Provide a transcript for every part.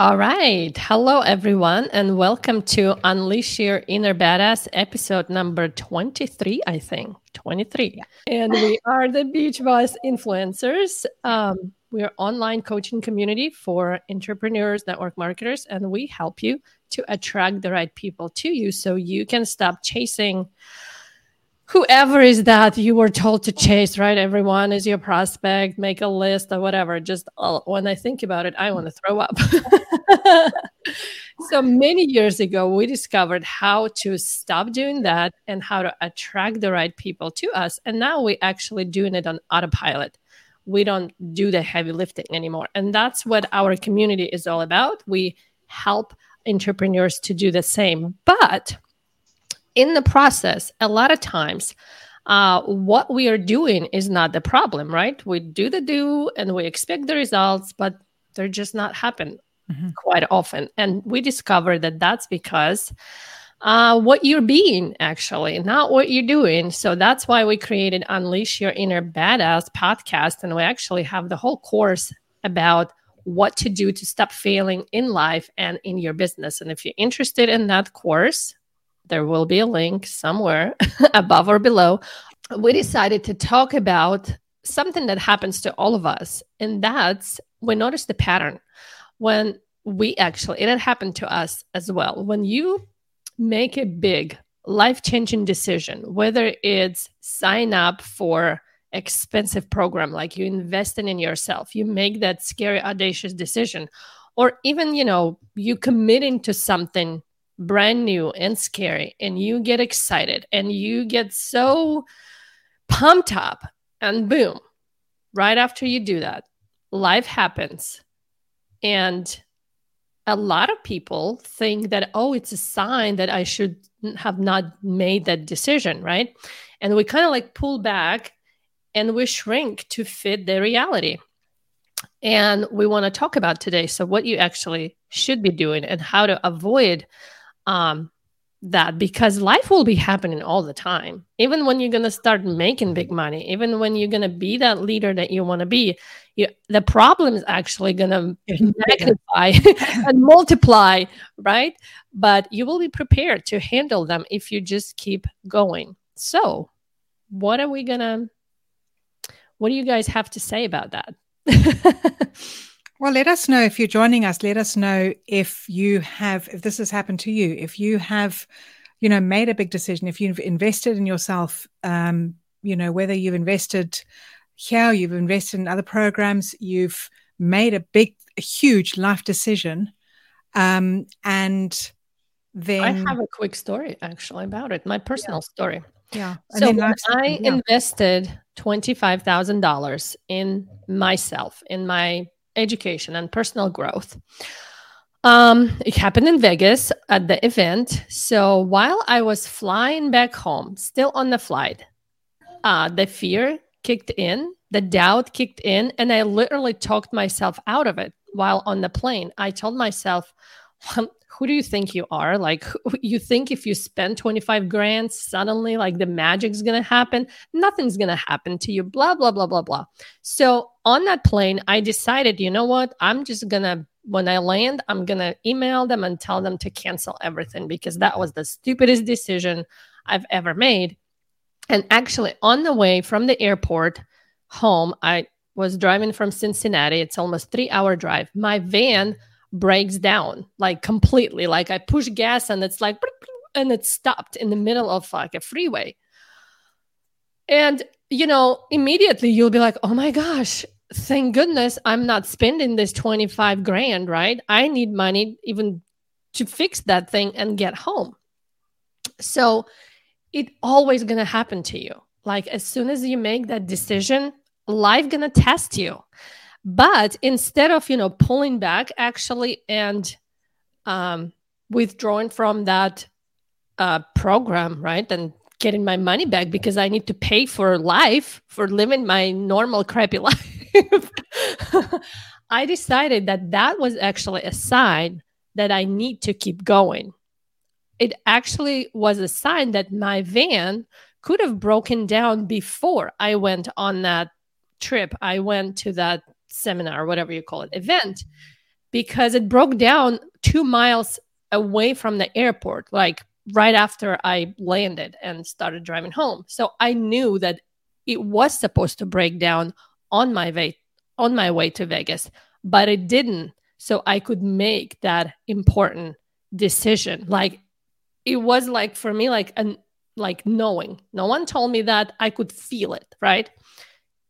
All right. Hello, everyone, and welcome to Unleash Your Inner Badass episode number 23, I think. 23. Yeah. And we are the Beach Boss influencers. Um, we're online coaching community for entrepreneurs, network marketers, and we help you to attract the right people to you so you can stop chasing whoever is that you were told to chase, right? Everyone is your prospect, make a list or whatever. Just uh, when I think about it, I want to throw up. so many years ago, we discovered how to stop doing that and how to attract the right people to us. And now we're actually doing it on autopilot. We don't do the heavy lifting anymore. And that's what our community is all about. We help entrepreneurs to do the same. But in the process, a lot of times, uh, what we are doing is not the problem, right? We do the do and we expect the results, but they're just not happen mm-hmm. quite often. And we discover that that's because uh, what you're being, actually, not what you're doing. So that's why we created Unleash Your Inner Badass podcast. And we actually have the whole course about what to do to stop failing in life and in your business. And if you're interested in that course, there will be a link somewhere above or below. We decided to talk about something that happens to all of us, and that's we notice the pattern when we actually, and it happened to us as well. When you make a big life changing decision, whether it's sign up for expensive program like you investing in yourself you make that scary audacious decision or even you know you committing to something brand new and scary and you get excited and you get so pumped up and boom right after you do that life happens. And a lot of people think that oh it's a sign that i should have not made that decision right? And we kind of like pull back and we shrink to fit the reality. And we want to talk about today so what you actually should be doing and how to avoid um, that because life will be happening all the time. Even when you're going to start making big money, even when you're going to be that leader that you want to be, you, the problem is actually going to magnify and multiply, right? But you will be prepared to handle them if you just keep going. So, what are we going to, what do you guys have to say about that? Well, let us know if you're joining us. Let us know if you have, if this has happened to you, if you have, you know, made a big decision, if you've invested in yourself, um, you know, whether you've invested here, you've invested in other programs, you've made a big, a huge life decision, um, and then I have a quick story actually about it. My personal yeah. story. Yeah. And so when I yeah. invested twenty five thousand dollars in myself, in my education and personal growth. Um, it happened in Vegas at the event. So while I was flying back home, still on the flight, uh, the fear kicked in, the doubt kicked in, and I literally talked myself out of it while on the plane. I told myself, who do you think you are? Like, you think if you spend 25 grand, suddenly like the magic's gonna happen? Nothing's gonna happen to you, blah, blah, blah, blah, blah. So on that plane, I decided, you know what? I'm just gonna, when I land, I'm gonna email them and tell them to cancel everything because that was the stupidest decision I've ever made. And actually, on the way from the airport home, I was driving from Cincinnati. It's almost three hour drive. My van breaks down like completely. Like I push gas and it's like, and it stopped in the middle of like a freeway. And, you know, immediately you'll be like, oh my gosh, thank goodness I'm not spending this 25 grand, right? I need money even to fix that thing and get home. So it always going to happen to you. Like as soon as you make that decision, life going to test you. But instead of, you know, pulling back actually and um, withdrawing from that uh, program, right? And getting my money back because I need to pay for life, for living my normal crappy life. I decided that that was actually a sign that I need to keep going. It actually was a sign that my van could have broken down before I went on that trip. I went to that seminar, whatever you call it, event, because it broke down two miles away from the airport, like right after I landed and started driving home. So I knew that it was supposed to break down on my way on my way to Vegas, but it didn't. So I could make that important decision. Like it was like for me like an like knowing. No one told me that I could feel it, right?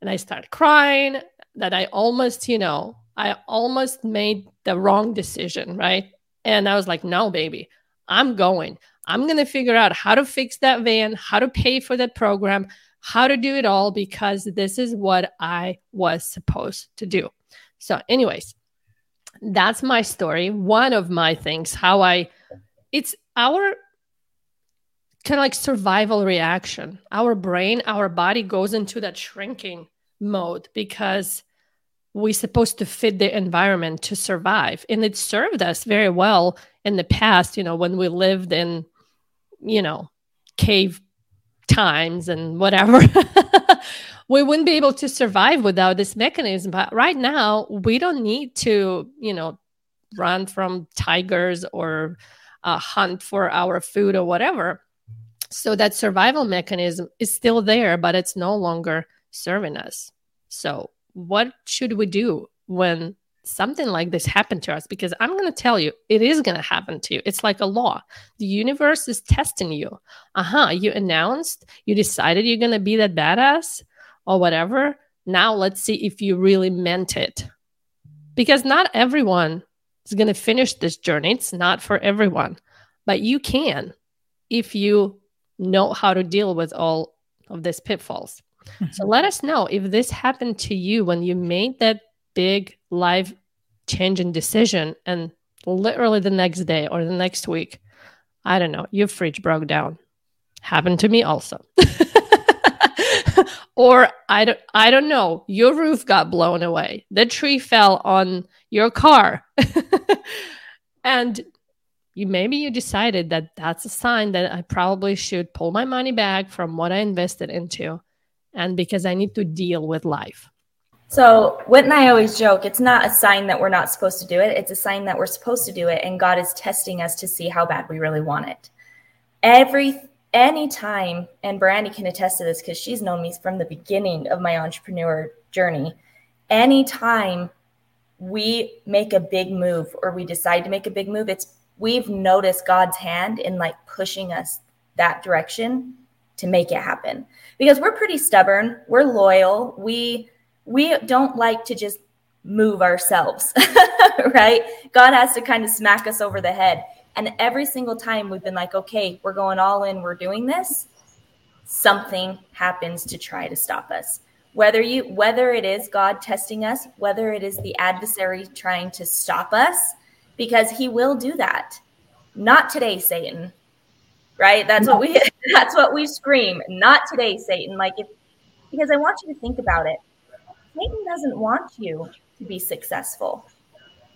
And I started crying that I almost, you know, I almost made the wrong decision, right? And I was like, no, baby, I'm going. I'm going to figure out how to fix that van, how to pay for that program, how to do it all because this is what I was supposed to do. So, anyways, that's my story. One of my things, how I, it's our kind of like survival reaction. Our brain, our body goes into that shrinking mode because we're supposed to fit the environment to survive. And it served us very well in the past, you know, when we lived in, you know, cave times and whatever. we wouldn't be able to survive without this mechanism. But right now, we don't need to, you know, run from tigers or uh, hunt for our food or whatever. So that survival mechanism is still there, but it's no longer serving us. So, what should we do when something like this happened to us? Because I'm going to tell you, it is going to happen to you. It's like a law. The universe is testing you. Uh huh. You announced, you decided you're going to be that badass or whatever. Now, let's see if you really meant it. Because not everyone is going to finish this journey. It's not for everyone, but you can if you know how to deal with all of these pitfalls. So let us know if this happened to you when you made that big life changing decision and literally the next day or the next week, I don't know, your fridge broke down. Happened to me also. or I don't I don't know, your roof got blown away. The tree fell on your car. and you maybe you decided that that's a sign that I probably should pull my money back from what I invested into and because I need to deal with life. So, Whit and I always joke, it's not a sign that we're not supposed to do it. It's a sign that we're supposed to do it, and God is testing us to see how bad we really want it. Every any time, and Brandy can attest to this because she's known me from the beginning of my entrepreneur journey. Anytime we make a big move or we decide to make a big move, it's we've noticed God's hand in like pushing us that direction to make it happen. Because we're pretty stubborn. We're loyal. We we don't like to just move ourselves right? God has to kind of smack us over the head. And every single time we've been like okay we're going all in we're doing this something happens to try to stop us. Whether you whether it is god testing us whether it is the adversary trying to stop us because he will do that. Not today satan right? That's what we that's what we scream. Not today, Satan. Like if because I want you to think about it. Satan doesn't want you to be successful.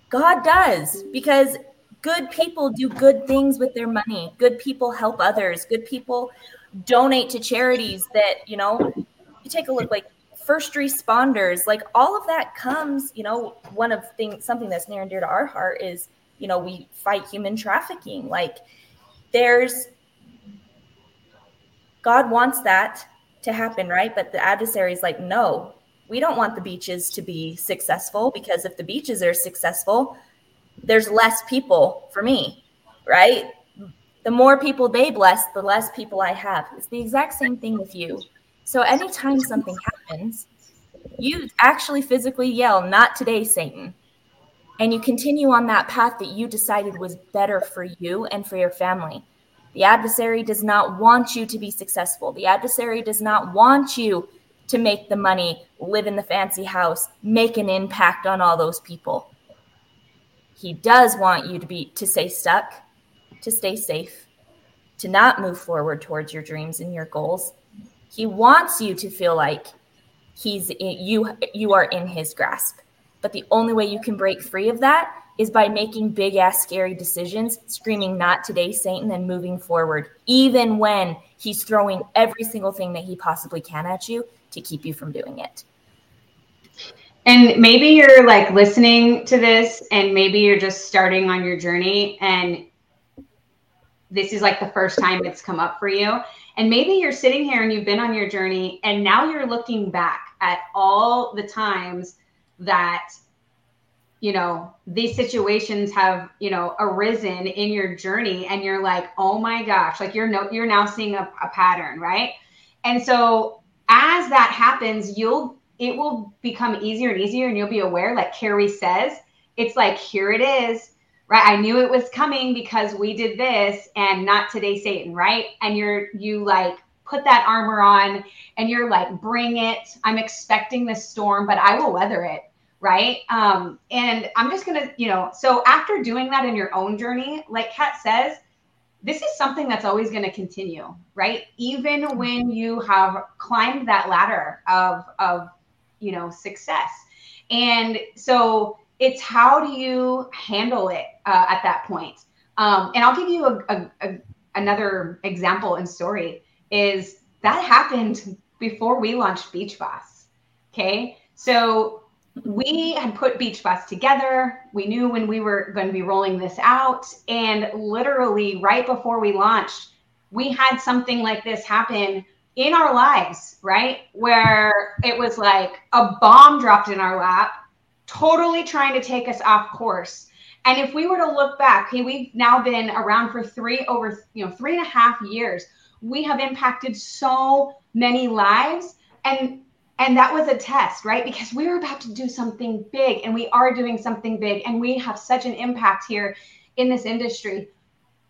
God does because good people do good things with their money. Good people help others. Good people donate to charities that, you know, you take a look like first responders, like all of that comes, you know, one of things something that's near and dear to our heart is, you know, we fight human trafficking. Like there's God wants that to happen, right? But the adversary is like, no, we don't want the beaches to be successful because if the beaches are successful, there's less people for me, right? The more people they bless, the less people I have. It's the exact same thing with you. So anytime something happens, you actually physically yell, Not today, Satan. And you continue on that path that you decided was better for you and for your family. The adversary does not want you to be successful. The adversary does not want you to make the money, live in the fancy house, make an impact on all those people. He does want you to be to stay stuck to stay safe, to not move forward towards your dreams and your goals. He wants you to feel like he's in, you you are in his grasp. But the only way you can break free of that is by making big ass scary decisions, screaming not today Satan and moving forward even when he's throwing every single thing that he possibly can at you to keep you from doing it. And maybe you're like listening to this and maybe you're just starting on your journey and this is like the first time it's come up for you. And maybe you're sitting here and you've been on your journey and now you're looking back at all the times that you know these situations have you know arisen in your journey and you're like oh my gosh like you're no you're now seeing a, a pattern right? And so as that happens you'll it will become easier and easier and you'll be aware like carrie says it's like here it is right? I knew it was coming because we did this and not today satan right? And you're you like put that armor on and you're like bring it. I'm expecting this storm but i will weather it right? Um and i'm just gonna you know so after doing that in your own journey like kat says this is something that's always going to continue right? Even when you have climbed that ladder of of you know success. And so it's how do you handle it uh, at that point? Um, and i'll give you a, a, a, another example and story is that happened before we launched beach boss okay so we had put beach boss together we knew when we were going to be rolling this out and literally right before we launched we had something like this happen in our lives, right? Where it was like a bomb dropped in our lap, totally trying to take us off course. And if we were to look back, okay, we've now been around for three over, you know, three and a half years. We have impacted so many lives. And and that was a test, right? Because we were about to do something big and we are doing something big and we have such an impact here in this industry.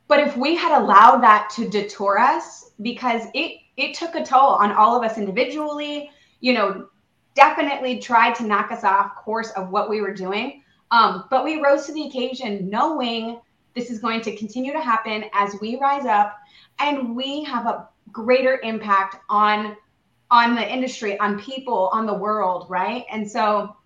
But if we had allowed that to detour us, because it it took a toll on all of us individually, you know, definitely tried to knock us off course of what we were doing. Um, but we rose to the occasion knowing this is going to continue to happen as we rise up and we have a greater impact on on the industry on people on the world right and so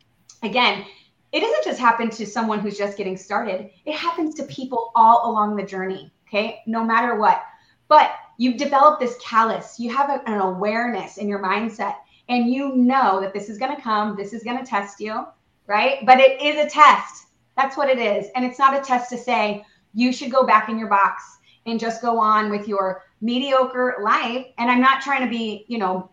again it doesn't just happen to someone who's just getting started it happens to people all along the journey okay no matter what but you've developed this callus, you have an awareness in your mindset, and you know that this is going to come, this is going to test you, right? But it is a test. That's what it is. And it's not a test to say you should go back in your box and just go on with your mediocre life. And I'm not trying to be, you know,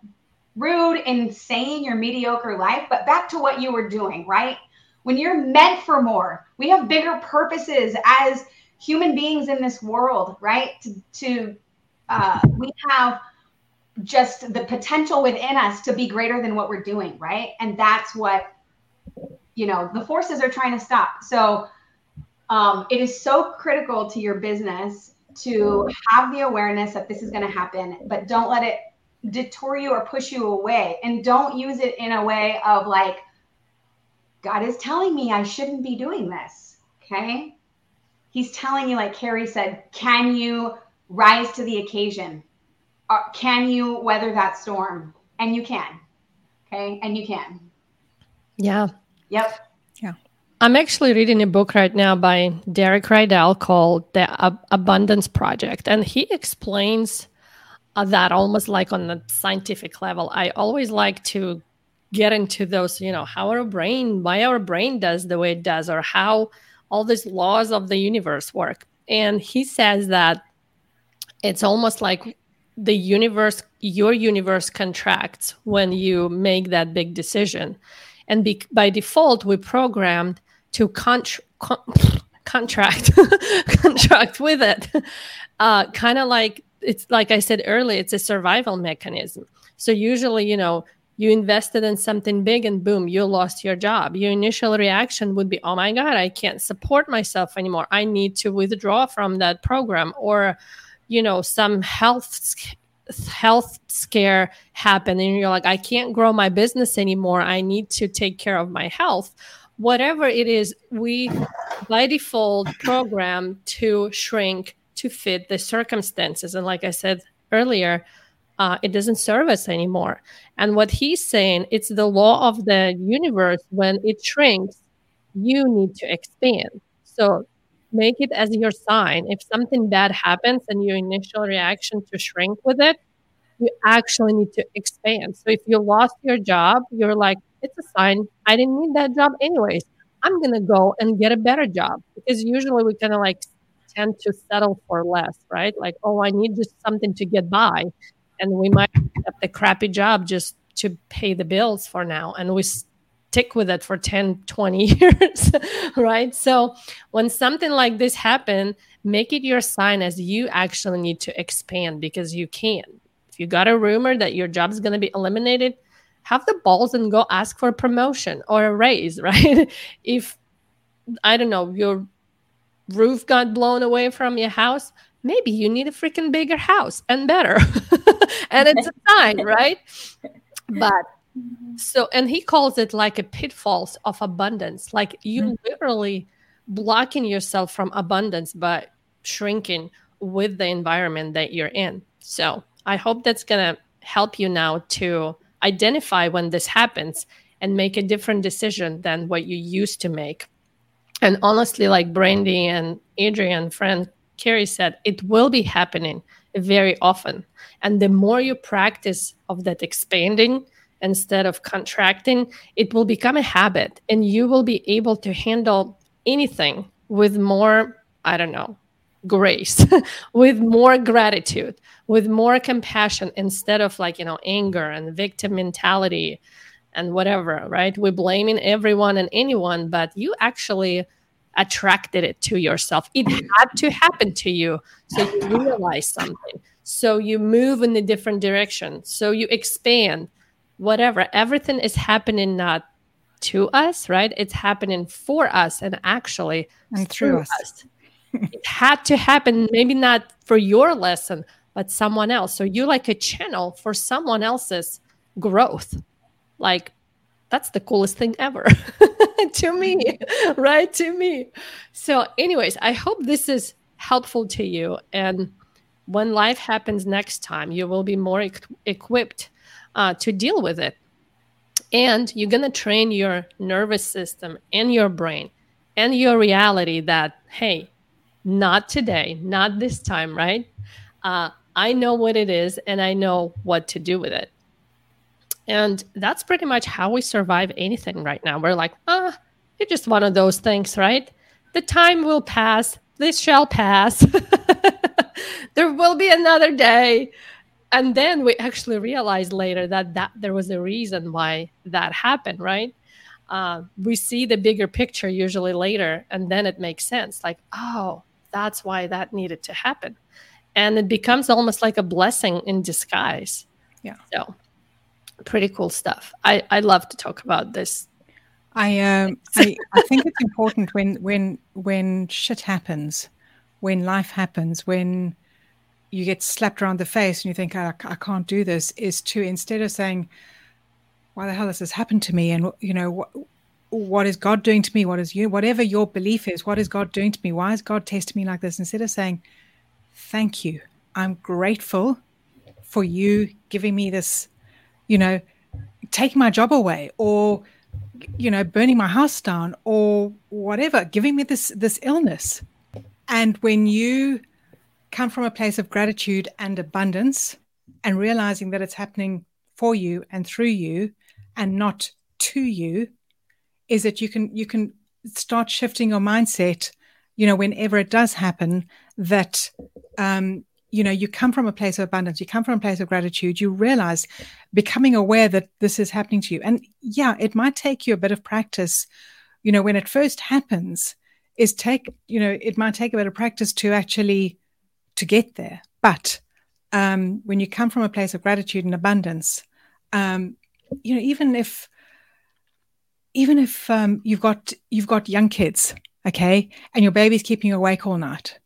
rude in saying your mediocre life, but back to what you were doing, right? When you're meant for more, we have bigger purposes as human beings in this world, right? To, to uh, we have just the potential within us to be greater than what we're doing, right? And that's what you know the forces are trying to stop. So um, it is so critical to your business to have the awareness that this is going to happen, but don't let it detour you or push you away, and don't use it in a way of like, God is telling me I shouldn't be doing this. Okay. He's telling you, like Carrie said, can you rise to the occasion. Uh, can you weather that storm? And you can. Okay. And you can. Yeah. Yep. I'm actually reading a book right now by Derek Rydall called The Ab- Abundance Project. And he explains uh, that almost like on the scientific level. I always like to get into those, you know, how our brain, why our brain does the way it does, or how all these laws of the universe work. And he says that it's almost like the universe your universe contracts when you make that big decision and be, by default we programmed to con- con- contract contract with it. Uh, kind of like it's like i said earlier it's a survival mechanism. So usually you know you invested in something big and boom you lost your job. Your initial reaction would be oh my god i can't support myself anymore. I need to withdraw from that program or you know some health health scare happen and you're like i can't grow my business anymore. I need to take care of my health whatever it is we by default program to shrink to fit the circumstances. And like I said earlier, uh, it doesn't serve us anymore. And what he's saying, it's the law of the universe. When it shrinks, you need to expand. So make it as your sign. If something bad happens and your initial reaction to shrink with it, you actually need to expand. So if you lost your job, you're like, it's a sign. I didn't need that job anyways. I'm going to go and get a better job because usually we kind of like tend to settle for less, right? Like, oh, I need just something to get by. And we might have the crappy job just to pay the bills for now. And we stick with it for 10, 20 years, right? So when something like this happen, make it your sign as you actually need to expand because you can. If you got a rumor that your job is going to be eliminated, have the balls and go ask for a promotion or a raise, right? if I don't know, your roof got blown away from your house, maybe you need a freaking bigger house and better. and it's a sign, right? But so, and he calls it like a pitfalls of abundance. Like you mm-hmm. literally blocking yourself from abundance by shrinking with the environment that you're in. So I hope that's going to help you now to identify when this happens and make a different decision than what you used to make. And honestly, like Brandy and Adrian, Fran Carrie said, it will be happening very often. And the more you practice of that expanding instead of contracting, it will become a habit and you will be able to handle anything with more, I don't know, grace, with more gratitude, with more compassion instead of like, you know, anger and victim mentality and whatever, right? We're blaming everyone and anyone, but you actually attracted it to yourself. It mm. had to happen to you. So you realize something. So you move in a different direction. So you expand, whatever. Everything is happening not to us, right? It's happening for us and actually and through, us. us. It had to happen, maybe not for your lesson, but someone else. So you're like a channel for someone else's growth. Like that's the coolest thing ever to me, right? To me. So, anyways, I hope this is helpful to you. And when life happens next time, you will be more e- equipped uh, to deal with it. And you're going to train your nervous system and your brain and your reality that, hey, not today, not this time, right? Uh, I know what it is and I know what to do with it. And that's pretty much how we survive anything right now. We're like, ah, it's just one of those things, right? The time will pass. This shall pass. there will be another day. And then we actually realize later that, that there was a reason why that happened, right? Uh, we see the bigger picture usually later, and then it makes sense. Like, oh, that's why that needed to happen. And it becomes almost like a blessing in disguise. Yeah. So pretty cool stuff. I, I love to talk about this. I um I, I think it's important when when when shit happens, when life happens, when you get slapped around the face and you think I, I can't do this, is to instead of saying, "Why the hell has this happened to me?" and you know what what is God doing to me? What is you? Whatever your belief is, what is God doing to me? Why is God testing me like this? Instead of saying, "Thank you, I'm grateful for you giving me this you know, taking my job away or, you know, burning my house down or whatever, giving me this this illness. And when you come from a place of gratitude and abundance and realizing that it's happening for you and through you and not to you, is that you can you can start shifting your mindset you know whenever it does happen that um you know you come from a place of abundance you come from a place of gratitude you realize becoming aware that this is happening to you. And yeah it might take you a bit of practice. You know when it first happens is take you know it might take a bit of practice to actually to get there. But um, when you come from a place of gratitude and abundance um, you know even if even if um, you've got you've got young kids okay and your baby's keeping you awake all night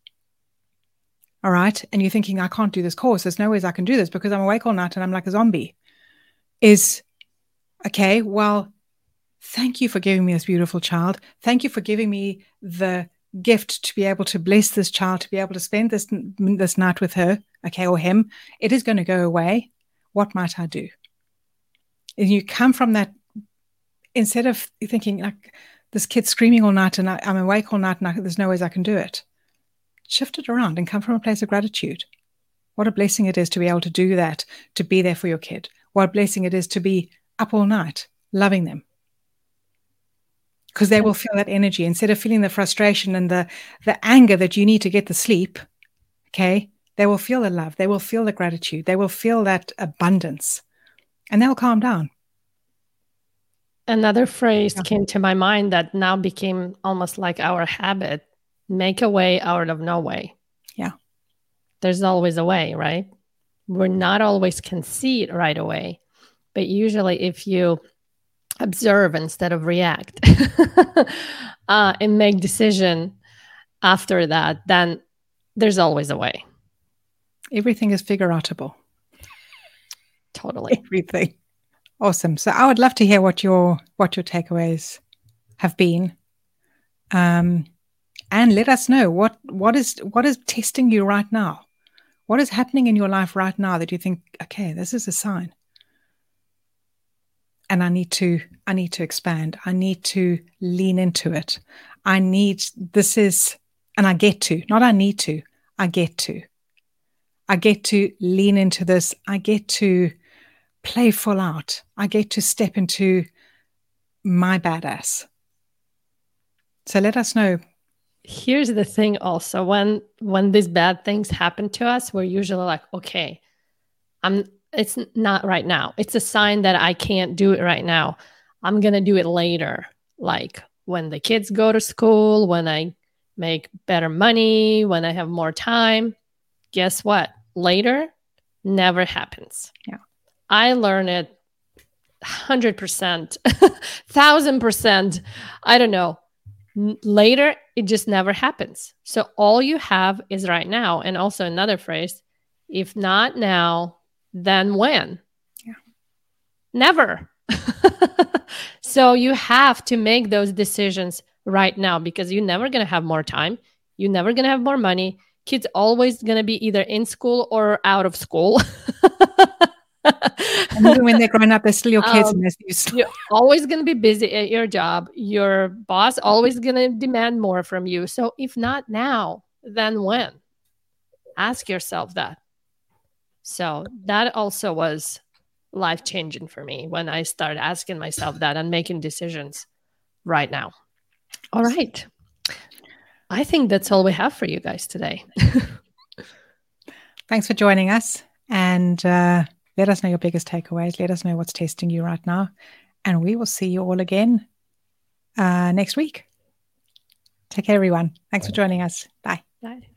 all right, and you're thinking, I can't do this course. There's no ways I can do this because I'm awake all night and I'm like a zombie. Is okay, well, thank you for giving me this beautiful child. Thank you for giving me the gift to be able to bless this child, to be able to spend this this night with her, okay, or him, it is going to go away. What might I do? And you come from that instead of thinking like this kid's screaming all night and I, am awake all night and I, there's no ways I can do it. Shift it around and come from a place of gratitude. What a blessing it is to be able to do that, to be there for your kid. What a blessing it is to be up all night, loving them. Because they will feel that energy instead of feeling the frustration and the, the anger that you need to get the sleep. Okay. They will feel the love. They will feel the gratitude. They will feel that abundance and they'll calm down. Another phrase yeah. came to my mind that now became almost like our habit make a way out of no way. Yeah. There's always a way, right? We're not always it right away. But usually, if you observe instead of react uh, and make decision after that, then there's always a way. Everything is figure outable. Totally. Everything. Awesome. So I would love to hear what your what your takeaways have been. Um, and let us know what what is what is testing you right now. What is happening in your life right now that you think, okay, this is a sign. And I need to I need to expand. I need to lean into it. I need this is and I get to, not I need to, I get to. I get to lean into this. I get to play full out. I get to step into my badass. So let us know. Here's the thing also when when these bad things happen to us, we're usually like, okay, I'm it's not right now. It's a sign that I can't do it right now. I'm going to do it later. Like when the kids go to school, when I make better money, when I have more time. Guess what? Later never happens. Yeah. I learn it 100%, 1000%. I don't know. Later, it just never happens. So all you have is right now. And also another phrase if not now, then when? Yeah. Never. so you have to make those decisions right now because you're never going to have more time. You're never going to have more money. Kids always going to be either in school or out of school. and even when they're grown up, they're still your kids, um, and they're still... you're always going to be busy at your job. Your boss always going to demand more from you. So if not now, then when? Ask yourself that. So that also was life changing for me when I started asking myself that and making decisions right now. All right. I think that's all we have for you guys today. Thanks for joining us. And uh, let us know your biggest takeaways. Let us know what's testing you right now. And we will see you all again uh, next week. Take care, everyone. Thanks for joining us. Bye. Bye.